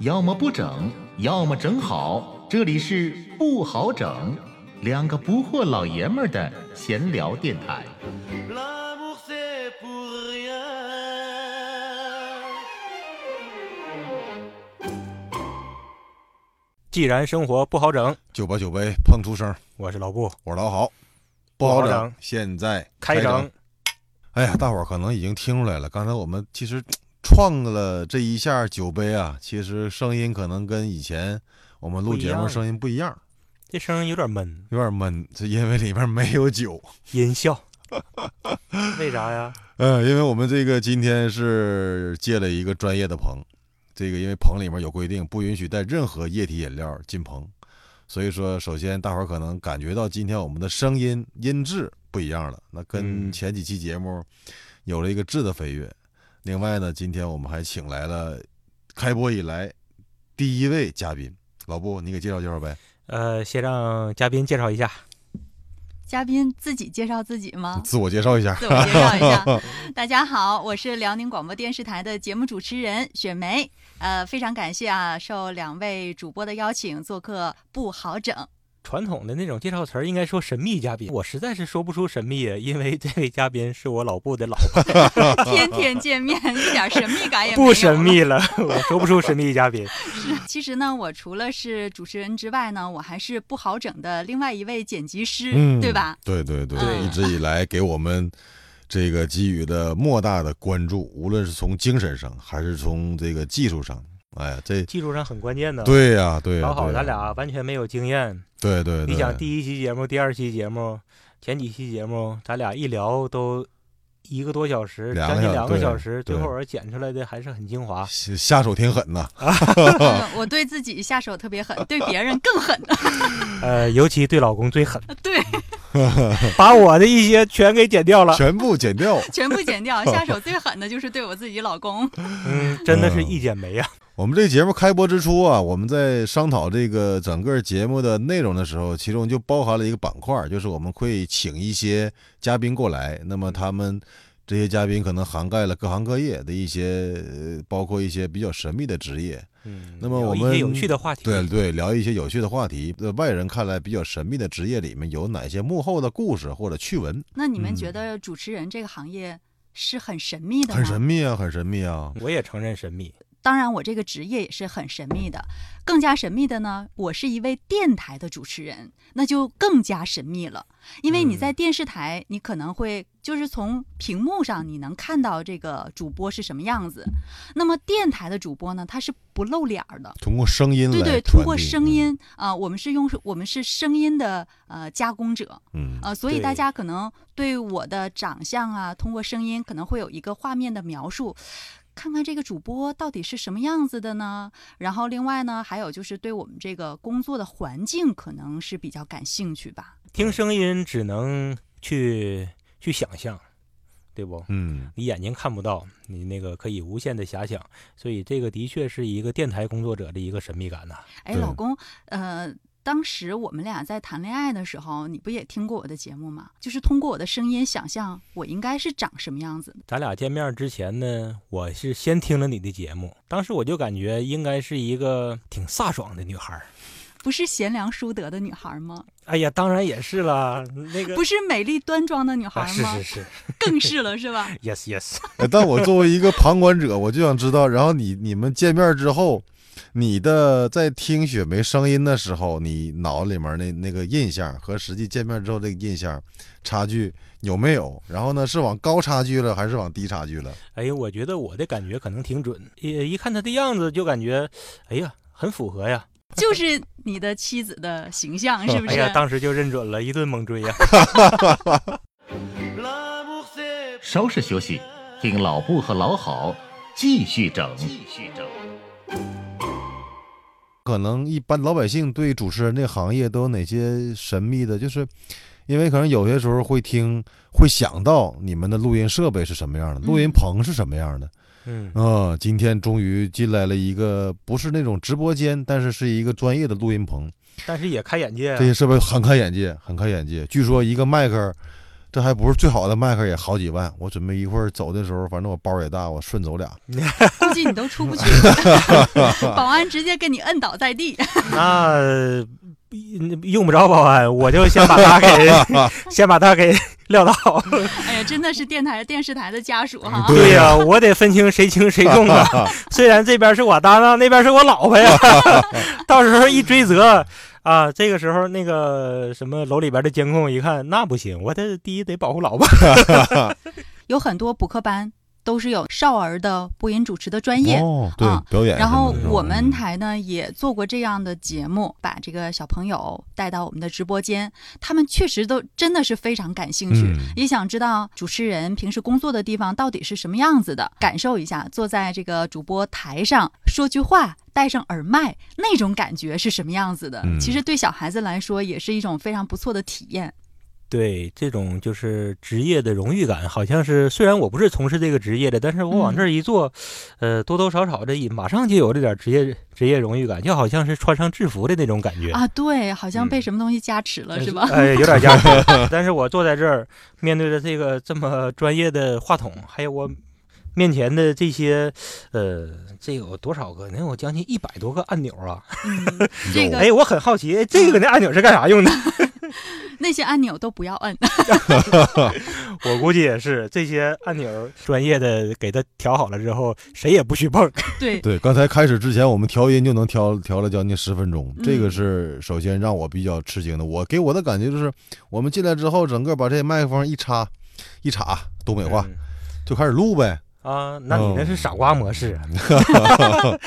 要么不整，要么整好。这里是不好整，两个不惑老爷们儿的闲聊电台。既然生活不好整，九八九杯碰出声，我是老布，我是老好，不好整不好整，现在开整。哎呀，大伙儿可能已经听出来了，刚才我们其实创了这一下酒杯啊，其实声音可能跟以前我们录节目声音不一样，这声音有点闷，有点闷，是因为里面没有酒。音效。为啥呀？嗯，因为我们这个今天是借了一个专业的棚，这个因为棚里面有规定，不允许带任何液体饮料进棚，所以说首先大伙儿可能感觉到今天我们的声音音质不一样了，那跟嗯前几期节目有了一个质的飞跃。另外呢，今天我们还请来了开播以来第一位嘉宾，老布，你给介绍介绍呗？呃，先让嘉宾介绍一下。嘉宾自己介绍自己吗？自我介绍一下。自我介绍一下，大家好，我是辽宁广播电视台的节目主持人雪梅。呃，非常感谢啊，受两位主播的邀请做客不好整。传统的那种介绍词儿应该说神秘嘉宾，我实在是说不出神秘，因为 这位嘉宾是我老布的老婆，天天见面，一点神秘感也没有。不神。秘了，我说不出神秘嘉宾。是其实呢，我除了是主持人之外呢，我还是不好整的另外一位剪辑师，嗯，对吧？？对对对，嗯一直以来给我们这个给予的莫大的关注，无论是从精神上还是从这个技术上，哎呀，这技术上很关键的。，对呀、对呀、老好，咱俩完全没有经验。对对对，你想第一期节目、第二期节目、前几期节目，咱俩一聊都一个多小时，两个小将近两个小时，最后我剪出来的还是很精华。下下手挺狠呐，嗯 我对自己下手特别狠，对别人更狠。呃，尤其对老公最狠，对，把我的一些全给剪掉了。全部剪掉。全部剪掉。下手最狠的就是对我自己老公。嗯，真的是一剪梅呀、我们这节目开播之初啊，我们在商讨这个整个节目的内容的时候，其中就包含了一个板块，就是我们会请一些嘉宾过来，那么他们这些嘉宾可能涵盖了各行各业的一些，呃包括一些比较神秘的职业。嗯，那么我们有一些有趣的话题。对对，聊一些有趣的话题。在外人看来比较神秘的职业里面，有哪些幕后的故事或者趣闻？那你们嗯觉得主持人这个行业是很神秘的吗？很神秘啊，很神秘啊。我也承认神秘。当然，我这个职业也是很神秘的。更加神秘的呢，我是一位电台的主持人，那就更加神秘了。因为你在电视台，你可能会就是从屏幕上你能看到这个主播是什么样子。那么电台的主播呢，他是不露脸儿的。通过声音对对，通过声，音啊、我们是用我们是声音的呃加工者，嗯，呃，所以大家可能对我的长相啊，通过声音可能会有一个画面的描述，看看这个主播到底是什么样子的呢？然后另外呢，还有就是对我们这个工作的环境可能是比较感兴趣吧。听声音只能去去想象，对不？嗯，你眼睛看不到，你那个可以无限的遐想，所以这个的确是一个电台工作者的一个神秘感呐、哎，老公，呃。当时我们俩在谈恋爱的时候，你不也听过我的节目吗？就是通过我的声音想象我应该是长什么样子的。咱俩见面之前呢，我是先听了你的节目，当时我就感觉应该是一个挺飒爽的女孩儿。不是贤良淑德的女孩吗？哎呀，当然也是啦，那个不是美丽端庄的女孩啊，吗？是是是更是了，是吧？yes yes，哎但我作为一个旁观者，我就想知道，然后你你们见面之后，你的在听雪梅声音的时候，你脑里面那那个印象和实际见面之后这个印象差距有没有？然后呢，是往高差距了，还是往低差距了？哎呀，我觉得我的感觉可能挺准，一一看他的样子就感觉，哎呀，很符合呀，就是你的妻子的形象，是不是？哎呀，当时就认准了，一顿猛追呀。稍事休息，听老布和老好继续整。继续整。可能一般老百姓对主持人这个行业都有哪些神秘的？就是因为可能有些时候会听，会想到你们的录音设备是什么样的，录音棚是什么样的。嗯，啊、今天终于进来了一个不是那种直播间，但是是一个专业的录音棚，但是也开眼界啊这。些设备很开眼界，很开眼界。据说一个麦克这还不是最好的麦克，也好几万。我准备一会儿走的时候，反正我包也大，我顺走俩。估计你都出不去，保安直接给你摁倒在地。那用不着保安，我就先把他给先把他给撂倒。哎呀，真的是电台电视台的家属哈。对呀、我得分清谁轻谁重啊。虽然这边是我搭档，那边是我老婆呀，到时候一追责啊，这个时候那个什么楼里边的监控一看，那不行，我得第一得保护老婆。有很多补课班都是有少儿的播音主持的专业。哦，对啊，表演然后我们台呢也做过这样的节目，把这个小朋友带到我们的直播间，他们确实都真的是非常感兴趣，嗯也想知道主持人平时工作的地方到底是什么样子的，感受一下坐在这个主播台上说句话。戴上耳麦，那种感觉是什么样子的？嗯其实对小孩子来说，也是一种非常不错的体验。对，这种就是职业的荣誉感，好像是虽然我不是从事这个职业的，但是我往这儿一坐，呃，多多少少的马上就有这点职业职业荣誉感，就好像是穿上制服的那种感觉。啊，对，好像被嗯什么东西加持了，是吧？哎，有点加持。但是我坐在这儿，面对着这个这么专业的话筒，还有我面前的这些，呃，这有多少个？能有将近一百多个按钮啊！嗯，这个哎，我很好奇，哎这个那按钮是干啥用的？那些按钮都不要摁。我估计也是，这些按钮专业的给它调好了之后，谁也不许碰。对，对，刚才开始之前，我们调音就能调调了将近十分钟，这个嗯是首先让我比较吃惊的。我给我的感觉就是，我们进来之后，整个把这麦克风一插一插，东北话嗯就开始录呗。啊，那你那是哦傻瓜模式，啊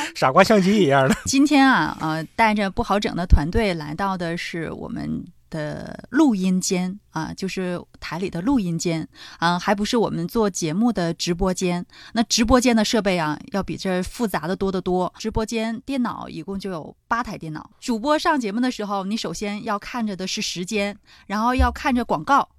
傻瓜相机一样的。今天啊，呃，带着不好整的团队来到的是我们的录音间啊，就是台里的录音间啊，还不是我们做节目的直播间。那直播间的设备啊，要比这复杂的多得多。直播间电脑一共就有八台电脑，主播上节目的时候，你首先要看着的是时间，然后要看着广告。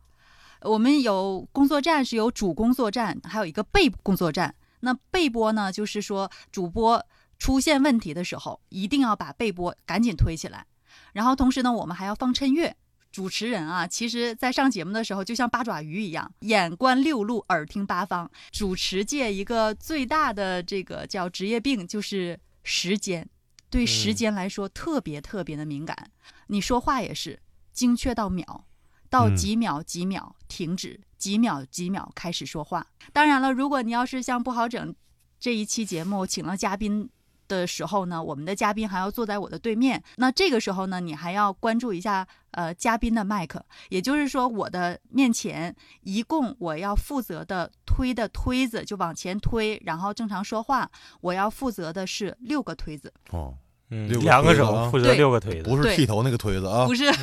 我们有工作站是有主工作站，还有一个备工作站。那备播呢，就是说主播出现问题的时候，一定要把备播赶紧推起来。然后同时呢，我们还要放衬乐。主持人啊，其实在上节目的时候，就像八爪鱼一样，眼观六路，耳听八方。主持界一个最大的这个叫职业病，就是时间，对时间来说特别特别的敏感。你说话也是精确到秒，到嗯几秒几秒停止，几秒几秒开始说话。当然了，如果你要是像不好整这一期节目请了嘉宾的时候呢，我们的嘉宾还要坐在我的对面。那这个时候呢，你还要关注一下呃嘉宾的麦克，也就是说我的面前一共我要负责的推的推子就往前推，然后正常说话，我要负责的是六个推子，哦，嗯两个手负责六个推子，不是剃头那个推子啊。不，是。啊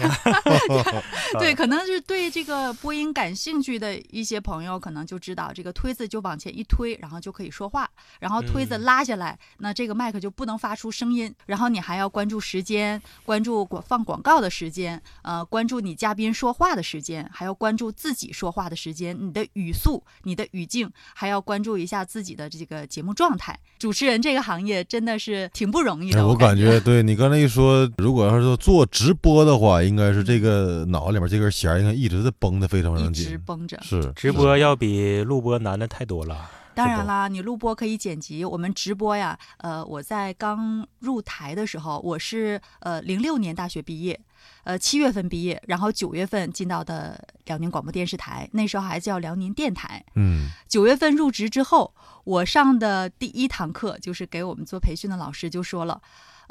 对，可能是对这个播音感兴趣的一些朋友，可能就知道这个推子就往前一推，然后就可以说话，然后推子嗯。拉下来，那这个麦克就不能发出声音，然后你还要关注时间，关注广放广告的时间，呃，关注你嘉宾说话的时间，还要关注自己说话的时间，你的语速、你的语境，还要关注一下自己的这个节目状态。主持人这个行业真的是挺不容易的，哎我感感觉对你刚才一说，如果要是说做直播的话，应该是这个脑里面这根弦应该一直在绷得非常非常紧。直绷着。是直播要比录播难的太多了。当然啦，你录播可以剪辑，我们直播呀，呃，我在刚入台的时候，我是呃零六年大学毕业，呃七月份毕业，然后九月份进到的辽宁广播电视台，那时候还叫辽宁电台。嗯九月份入职之后，我上的第一堂课就是给我们做培训的老师就说了，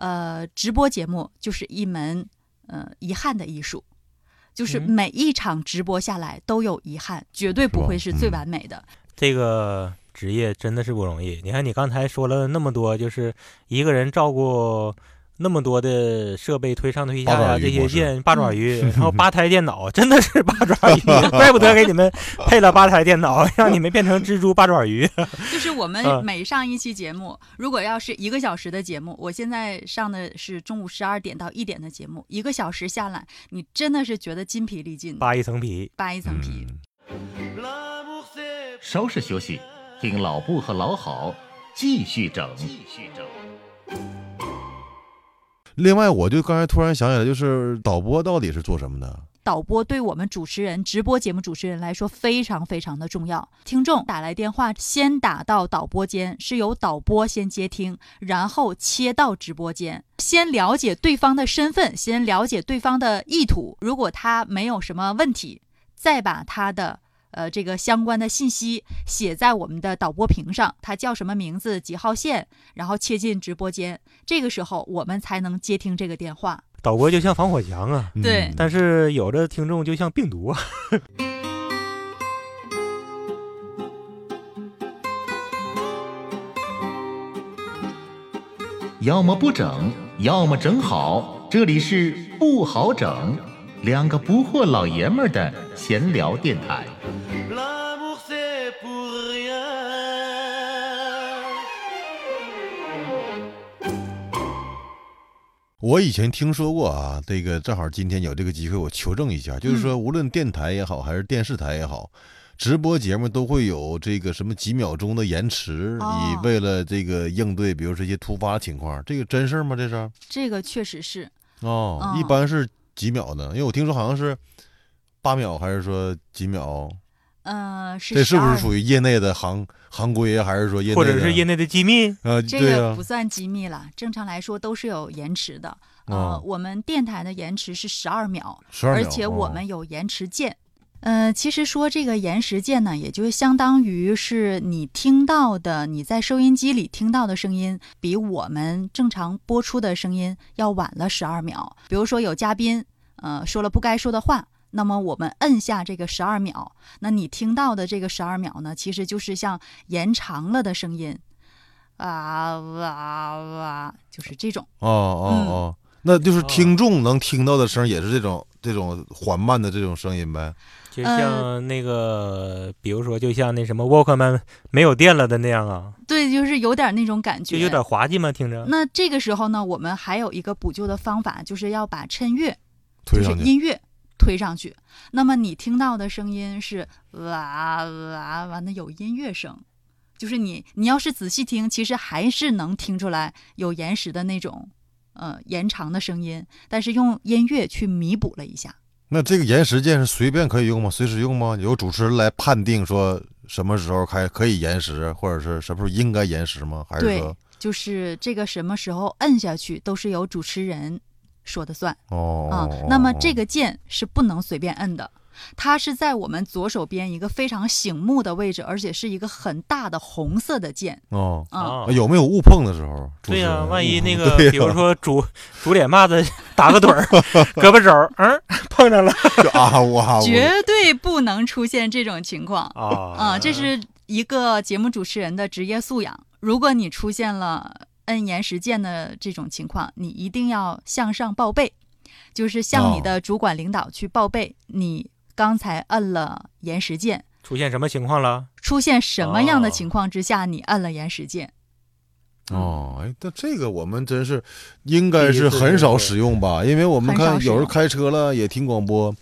呃，直播节目就是一门呃遗憾的艺术。就是嗯每一场直播下来都有遗憾，绝对不会是最嗯完美的。这个职业真的是不容易。你看，你刚才说了那么多，就是一个人照顾那么多的设备推上推下呀，这些键八爪鱼，然后八台电脑，真的是八爪鱼，怪不得给你们配了八台电脑，让你们变成蜘蛛八爪鱼。就是我们嗯每上一期节目，如果要是一个小时的节目，我现在上的是中午十二点到一点的节目，一个小时下来，你真的是觉得筋疲力尽，扒一层皮。扒一层皮。嗯 L'amour c'est 稍事休息，听老布和老好继续整。继续整。另外，我就刚才突然想起来，就是导播到底是做什么的？导播对我们主持人、直播节目主持人来说非常非常的重要。听众打来电话，先打到导播间，是由导播先接听，然后切到直播间，先了解对方的身份，先了解对方的意图。如果他没有什么问题，再把他的。呃，这个相关的信息写在我们的导播屏上，他叫什么名字，几号线，然后切进直播间。这个时候我们才能接听这个电话。导播就像防火墙啊，对嗯但是有的听众就像病毒啊。要么不整，要么整好。这里是不好整，两个不惑老爷们儿的闲聊电台。我以前听说过啊，这个正好今天有这个机会，我求证一下，就是说，无论电台也好，还是电视台也好，直播节目都会有这个什么几秒钟的延迟，哦以为了这个应对，比如说一些突发情况，这个真事儿吗？这是？这个确实是，哦，嗯一般是几秒呢？因为我听说好像是八秒，还是说几秒？呃，是这是不是属于业内的行行规啊？还是说业内或者是业内的机密，呃，这个不，算机密了，正常来说都是有延迟的。呃，哦我们电台的延迟是十二秒，十二秒，而且我哦们有延迟键。呃，其实说这个延时键呢，也就相当于是你听到的，你在收音机里听到的声音，比我们正常播出的声音要晚了十二秒。比如说有嘉宾，呃，说了不该说的话，那么我们摁下这个十二秒，那你听到的这个十二秒呢，其实就是像延长了的声音，啊哇哇，就是这种。哦哦嗯哦，那就是听众能听到的声儿也是这种这种缓慢的这种声音呗。就呃像那个，比如说，就像那什么 Walkman 没有电了的那样啊，对，就是有点那种感觉，就有点滑稽嘛，听着。那这个时候呢，我们还有一个补救的方法，就是要把衬乐，就是推上去，音乐推上去。那么你听到的声音是哇哇完了有音乐声，就是你你要是仔细听，其实还是能听出来有延时的那种呃延长的声音，但是用音乐去弥补了一下。那这个延时键是随便可以用吗？随时用吗？由主持人来判定说什么时候开可以延时，或者是什么时候应该延时吗？还是对说，就是这个什么时候摁下去都是由主持人说的算。哦？啊、哦那么这哦个键是不能随便摁的，它是在我们左手边一个非常醒目的位置，而且是一个很大的红色的键。哦，啊、啊有没有误碰的时候？对呀、万一那个，比如说主主脸骂子打个盹儿，胳膊肘儿，嗯，碰着了 就啊呜啊呜，绝对不能出现这种情况啊啊、这是一个节目主持人的职业素养。如果你出现了摁延时键的这种情况，你一定要向上报备，就是向你哦的主管领导去报备，你刚才摁了延时键。出现什么情况了？出现什么样的哦情况之下，你按了延时键？哦，哎，那这个我们真是应该是很少使用吧？因为我们看有时候开车了也听广播，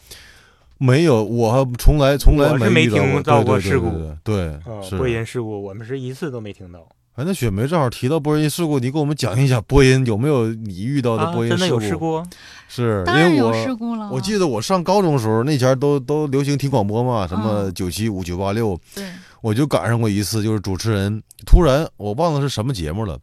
没有，我还从来从来没遇到听到过事故对播音事故，我们是一次都没听到哎，那雪梅正好提到播音事故，你给我们讲一讲播音有没有你遇到的啊，播音真的有事事故？是当然有因为我事故了。我记得我上高中的时候，那前儿都都流行听广播嘛，什么嗯九七五、九八六，对，我就赶上过一次，就是主持人突然我忘了是什么节目了，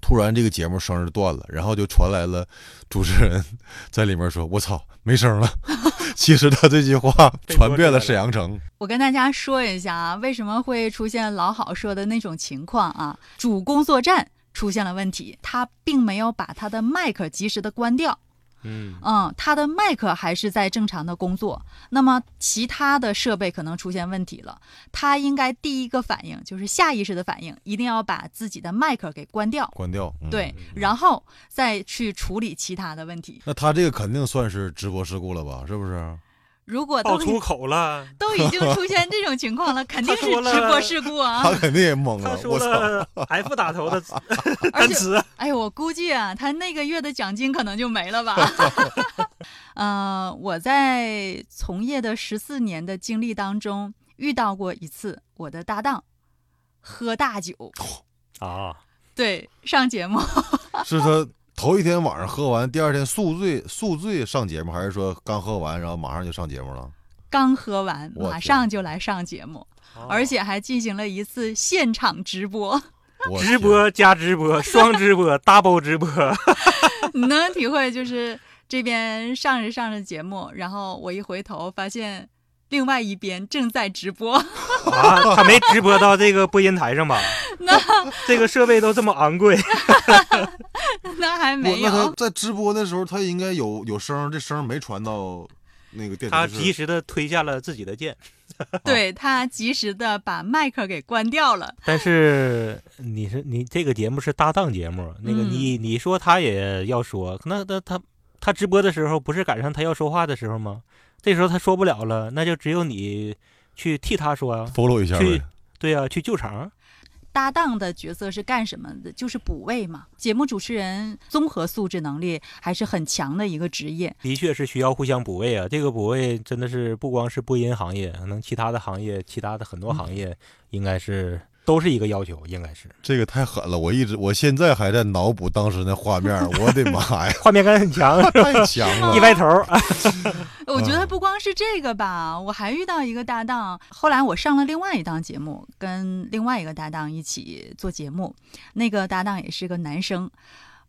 突然这个节目声儿断了，然后就传来了主持人 在里面说：“我操，没声了。”其实他这句话传遍了沈阳城。我跟大家说一下啊，为什么会出现老好说的那种情况啊？主工作站出现了问题，他并没有把他的麦克及时的关掉。嗯，嗯，他的麦克还是在正常的工作，那么其他的设备可能出现问题了，他应该第一个反应就是下意识的反应，一定要把自己的麦克给关掉，关掉。嗯、对，然后再去处理其他的问题。那他这个肯定算是直播事故了吧？是不是？如果都爆粗口了，都已经出现这种情况了，肯定是直播事故啊他！肯定也懵了。他说！了 F 打头的 而且，单词，哎呦，我估计啊，他那个月的奖金可能就没了吧。呃，我在从业的十四年的经历当中，遇到过一次我的搭档喝大酒，啊，对，上节目，是他头一天晚上喝完，第二天宿醉宿醉上节目，还是说刚喝完然后马上就上节目了？刚喝完，马上就来上节目，而且还进行了一次现场直播。我直播加直播，双直播，double 直播，你 能体会，就是这边上着上着节目，然后我一回头发现另外一边正在直播，啊，他没直播到这个播音台上吧？那这个设备都这么昂贵，那还没有。那他在直播的时候，他应该有有声儿，这声儿没传到那个电他台。及时的推下了自己的键。对他及时的把麦克给关掉了，但是你是你这个节目是搭档节目，那个嗯你你说他也要说，那那他他直播的时候不是赶上他要说话的时候吗？这时候他说不了了，那就只有你去替他说啊。follow 一下去。对呀、去救场。搭档的角色是干什么的？就是补位嘛。节目主持人综合素质能力还是很强的一个职业。的确是需要互相补位啊。这个补位真的是不光是播音行业，可能其他的行业、其他的很多行业应该是都是一个要求，应该是这个太狠了，我一直我现在还在脑补当时那画面，我的妈呀，画面感很强，太强了！一歪头啊，我觉嗯得不光是这个吧，我还遇到一个搭档。后来我上了另外一档节目，跟另外一个搭档一起做节目。那个搭档也是个男生，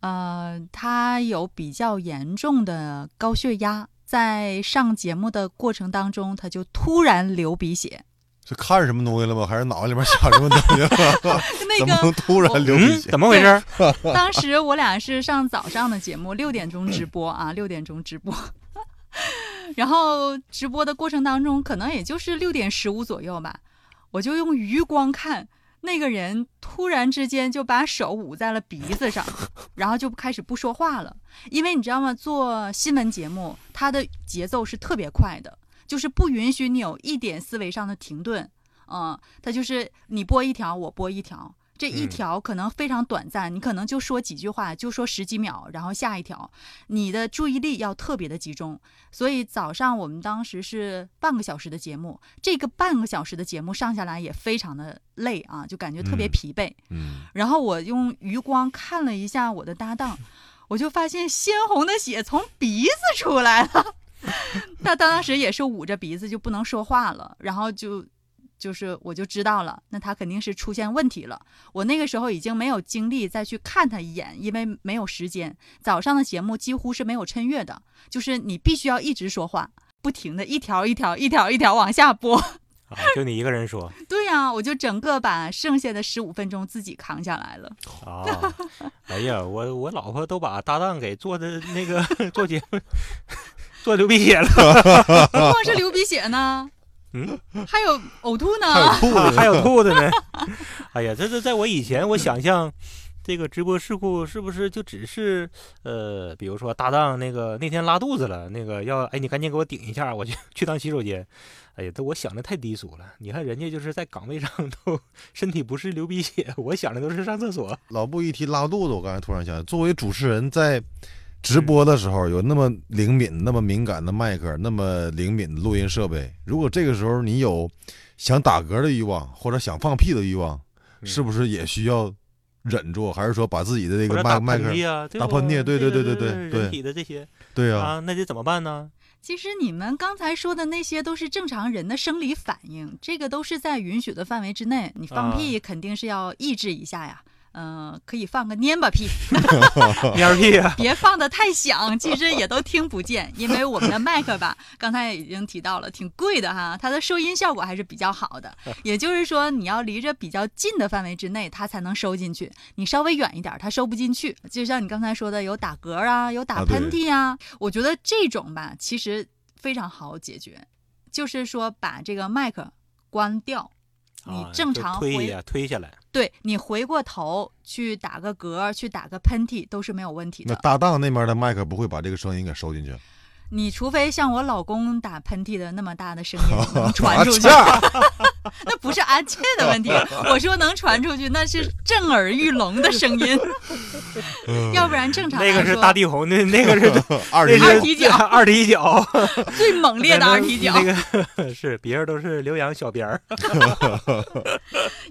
呃，他有比较严重的高血压，在上节目的过程当中，他就突然流鼻血。是看什么东西了吗？还是脑子里面想什么东西了？那怎么 能个突然流鼻嗯，血？怎么回事？当时我俩是上早上的节目，六点钟直播啊，六点钟直播。然后直播的过程当中，可能也就是六点十五左右吧，我就用余光看那个人突然之间就把手捂在了鼻子上，然后就开始不说话了。因为你知道吗？做新闻节目，它的节奏是特别快的，就是不允许你有一点思维上的停顿。嗯，它就是你播一条，我播一条，这一嗯条可能非常短暂，你可能就说几句话，就说十几秒，然后下一条，你的注意力要特别的集中。所以早上我们当时是半个小时的节目，这个半个小时的节目上下来也非常的累啊，就感觉特别嗯疲惫。嗯，然后我用余光看了一下我的搭档，我就发现鲜红的血从鼻子出来了。他当时也是捂着鼻子就不能说话了，然后就就是我就知道了，那他肯定是出现问题了。我那个时候已经没有精力再去看他一眼，因为没有时间。早上的节目几乎是没有趁月的，就是你必须要一直说话，不停的一条一条一条一条往下播。啊，就你一个人说对呀、我就整个把剩下的十五分钟自己扛下来了。啊，哎呀，我我老婆都把搭档给做的那个 做节目做流鼻血了，不光是流鼻血呢，嗯，还有呕吐还有呢。吐的，啊还有吐的呢。哎呀，这这在我以前，我想象这个直播事故是不是就只是呃，比如说搭档那个那天拉肚子了，那个要哎你赶紧给我顶一下，我去去趟洗手间。哎呀，这我想的太低俗了。你看人家就是在岗位上都身体不适流鼻血，我想的都是上厕所。老布一提拉肚子，我刚才突然想，作为主持人在直播的时候有那么灵敏、那么敏感的麦克，那么灵敏的录音设备，如果这个时候你有想打嗝的欲望或者想放屁的欲望，嗯是不是也需要忍住？还是说把自己的这个麦麦克？喷嚏啊，对打喷嚏对对对对对对人体的这些对呀、啊，那得怎么办呢？其实你们刚才说的那些都是正常人的生理反应，这个都是在允许的范围之内。你放屁肯定是要抑制一下呀。嗯、可以放个蔫巴屁，蔫儿屁啊，别放的太响，其实也都听不见。因为我们的麦克吧，刚才已经提到了，挺贵的哈，它的收音效果还是比较好的。也就是说，你要离着比较近的范围之内，它才能收进去。你稍微远一点，它收不进去。就像你刚才说的，有打嗝啊，有打喷嚏啊，我觉得这种吧，其实非常好解决，就是说把这个麦克关掉。你啊正常回推呀推下来。对你回过头去打个嗝，去打个喷嚏都是没有问题的。那搭档那边的麦克不会把这个声音给收进去？你除非像我老公打喷嚏的那么大的声音 能传出去，啊 那不是安切的问题。我说能传出去，那是震耳欲聋的声音。要不然正常那个是大地红，那那个是二踢脚二踢脚，最猛烈的二踢脚。那个是别人都是留洋小边儿。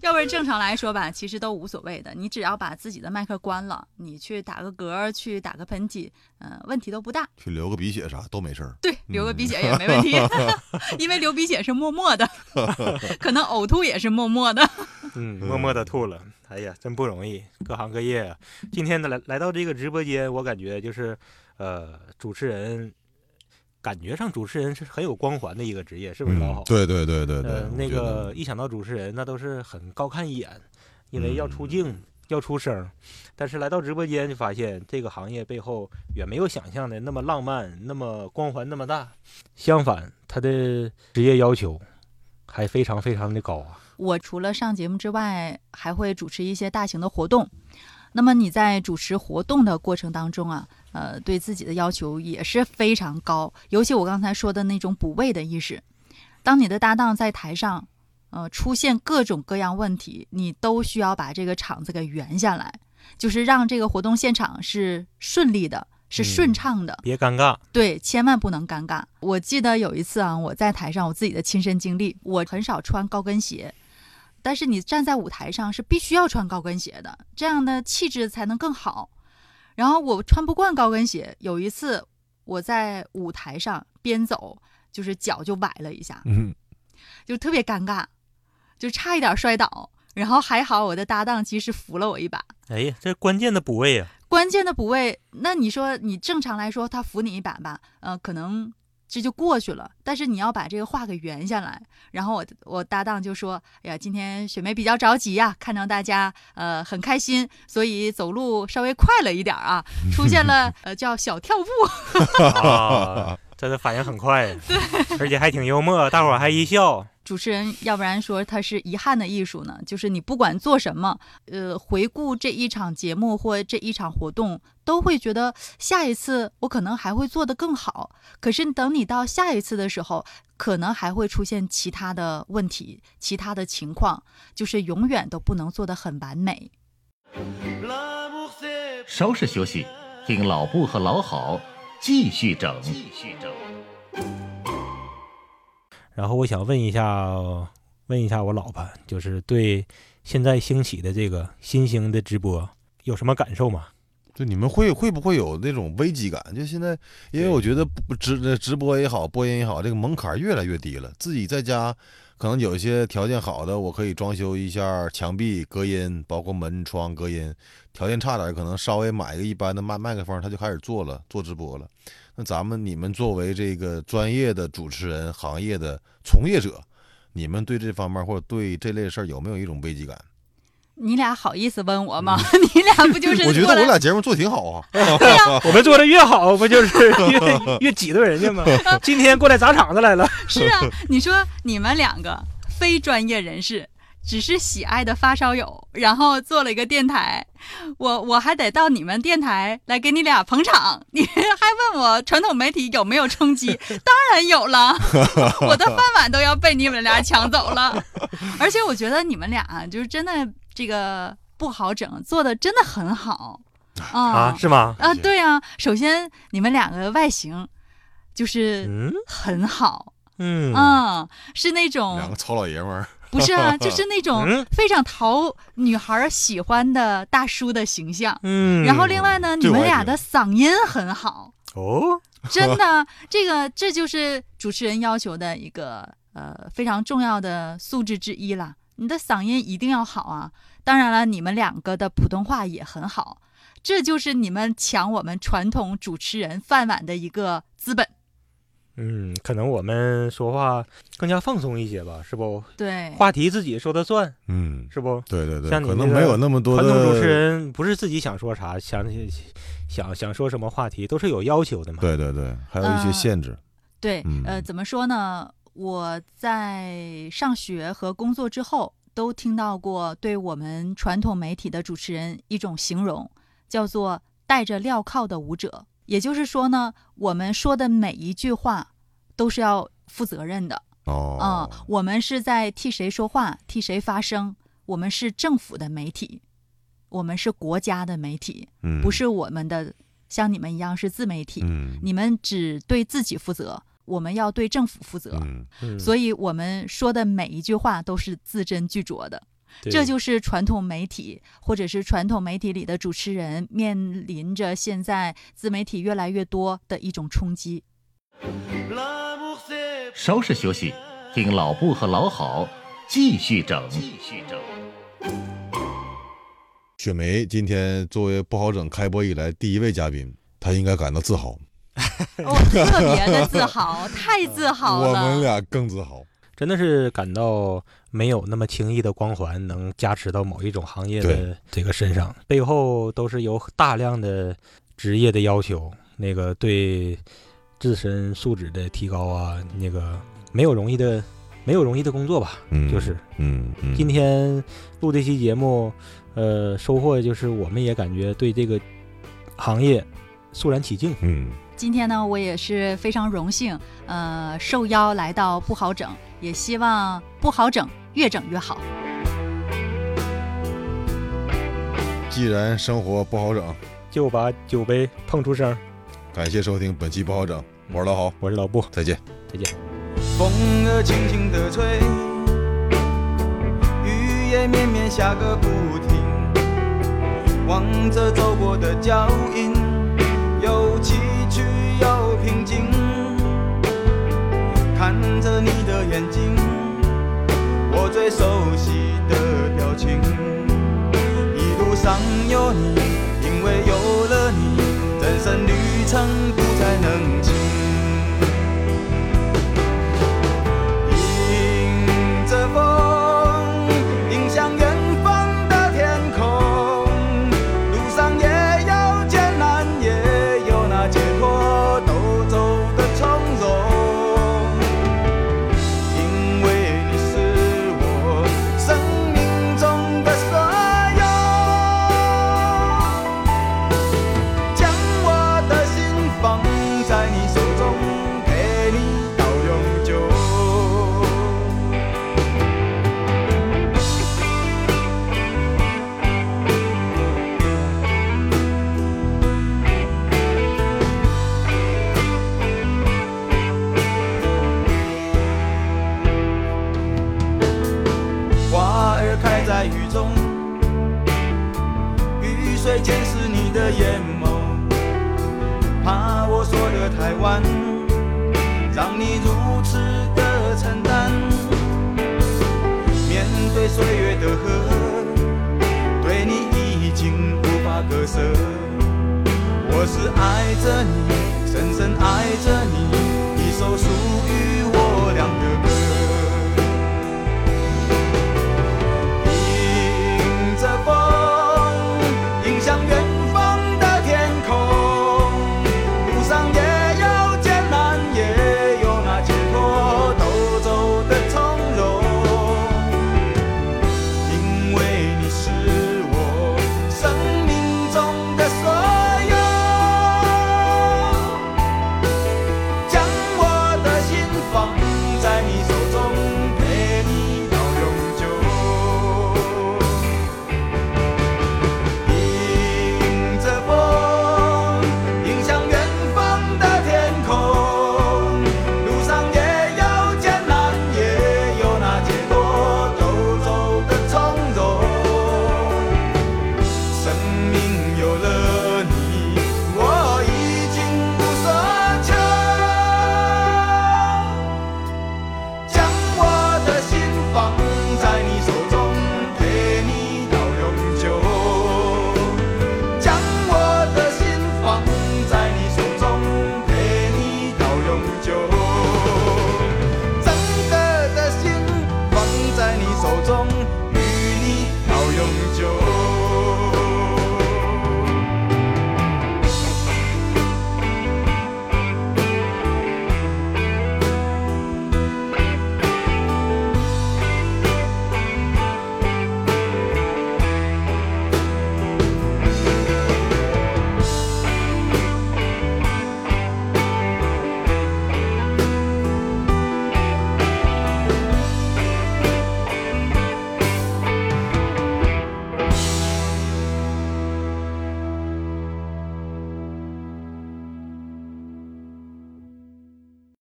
要不然正常来说吧，其实都无所谓的。你只要把自己的麦克关了，你去打个嗝，去打个喷嚏，嗯、问题都不大。去流个鼻血啥都没事儿。对，流个鼻血也没问题，因为流鼻血是默默的，可能呕吐也是默默的。嗯，默默的吐了。哎呀，真不容易，各行各业啊。今天呢，来来到这个直播间，我感觉就是，呃，主持人，感觉上主持人是很有光环的一个职业，是不是老好？嗯对对对对对呃，，那个一想到主持人，那都是很高看一眼，因为要出嗯镜、要出声。但是来到直播间，就发现这个行业背后远没有想象的那么浪漫、那么光环那么大。相反，他的职业要求还非常非常的高啊。我除了上节目之外，还会主持一些大型的活动。那么你在主持活动的过程当中啊，呃，对自己的要求也是非常高，尤其我刚才说的那种补位的意识。当你的搭档在台上，呃，出现各种各样问题，你都需要把这个场子给圆下来，就是让这个活动现场是顺利的，是顺畅的。别尴尬，对，千万不能尴尬。我记得有一次啊，我在台上我自己的亲身经历，我很少穿高跟鞋，但是你站在舞台上是必须要穿高跟鞋的，这样的气质才能更好。然后我穿不惯高跟鞋，有一次我在舞台上边走，就是脚就崴了一下，嗯，就特别尴尬，就差一点摔倒。然后还好我的搭档及时扶了我一把，哎呀，这关键的补位啊，关键的补位，那你说你正常来说他扶你一把吧，呃，可能这就过去了。但是你要把这个话给圆下来。然后我我搭档就说：“哎呀，今天雪梅比较着急呀、看到大家呃很开心，所以走路稍微快了一点儿啊，出现了 呃叫小跳步。啊，这个反应很快，对，而且还挺幽默，大伙儿还一笑。主持人要不然说他是遗憾的艺术呢，就是你不管做什么，呃，回顾这一场节目或这一场活动，都会觉得下一次我可能还会做得更好。可是等你到下一次的时候，可能还会出现其他的问题、其他的情况，就是永远都不能做得很完美。稍事休息，听老布和老好继续整。继续整。然后我想问一下，问一下我老婆，就是对现在兴起的这个新兴的直播有什么感受吗？就你们会会不会有那种危机感？就现在，因为我觉得不直直播也好，播音也好，这个门槛越来越低了。自己在家可能有一些条件好的，我可以装修一下墙壁隔音，包括门窗隔音。条件差点，可能稍微买一个一般的麦麦克风，他就开始做了，做直播了。那咱们你们作为这个专业的主持人行业的从业者，你们对这方面或者对这类事儿有没有一种危机感？你俩好意思问我吗？你俩不就是我觉得我俩节目做挺好啊。我们做的越好，不就是越越挤兑人家吗？今天过来砸场子来了，是啊，你说你们两个非专业人士，只是喜爱的发烧友，然后做了一个电台，我我还得到你们电台来给你俩捧场，你还问我传统媒体有没有冲击？当然有了，我的饭碗都要被你们俩抢走了。而且我觉得你们俩啊就是真的这个不好整，做的真的很好啊啊，是吗？啊，对啊，首先你们两个外形就是嗯很好。嗯嗯，是那种两个糙老爷们儿，不是啊，就是那种嗯非常讨女孩儿喜欢的大叔的形象。嗯，然后另外呢，你们俩的嗓音很好，哦，真的，这个这就是主持人要求的一个呃非常重要的素质之一啦。你的嗓音一定要好啊！当然了，你们两个的普通话也很好，这就是你们抢我们传统主持人饭碗的一个资本。嗯，可能我们说话更加放松一些吧，是不？对，话题自己说的算，嗯，是不？对对对，像可能没有那么多的传统主持人不是自己想说啥，想想想说什么话题，都是有要求的嘛。对对对，还有一些呃限制。对，呃，嗯怎么说呢？我在上学和工作之后，都听到过对我们传统媒体的主持人一种形容，叫做“带着镣铐的舞者”。也就是说呢，我们说的每一句话都是要负责任的。哦，嗯，我们是在替谁说话，替谁发声。我们是政府的媒体，我们是国家的媒体，嗯，不是我们的像你们一样是自媒体，嗯你们只对自己负责，我们要对政府负责。嗯嗯所以我们说的每一句话都是字斟句酌的，这就是传统媒体或者是传统媒体里的主持人面临着现在自媒体越来越多的一种冲击。稍事休息，听老布和老好继续整。继续整。雪梅今天作为不好整开播以来第一位嘉宾，她应该感到自豪，我特别的自豪，太自豪了。我们俩更自豪。真的是感到没有那么轻易的光环能加持到某一种行业的这个身上，背后都是有大量的职业的要求，那个对自身素质的提高啊，那个没有容易的，没有容易的工作吧，嗯，就是嗯嗯，今天录这期节目，呃，收获就是我们也感觉对这个行业肃然起敬。嗯今天呢，我也是非常荣幸，呃，受邀来到不好整，也希望不好整越整越好。既然生活不好整，就把酒杯碰出声。感谢收听本期不好整，我是老好，我是老布，再见。再见。风儿轻轻地吹，雨也绵绵下个不停。望着走过的脚印，有崎岖有平静。看着你的眼睛，我最熟悉的表情。一路上有你，因为有了你，人生旅程不再冷清。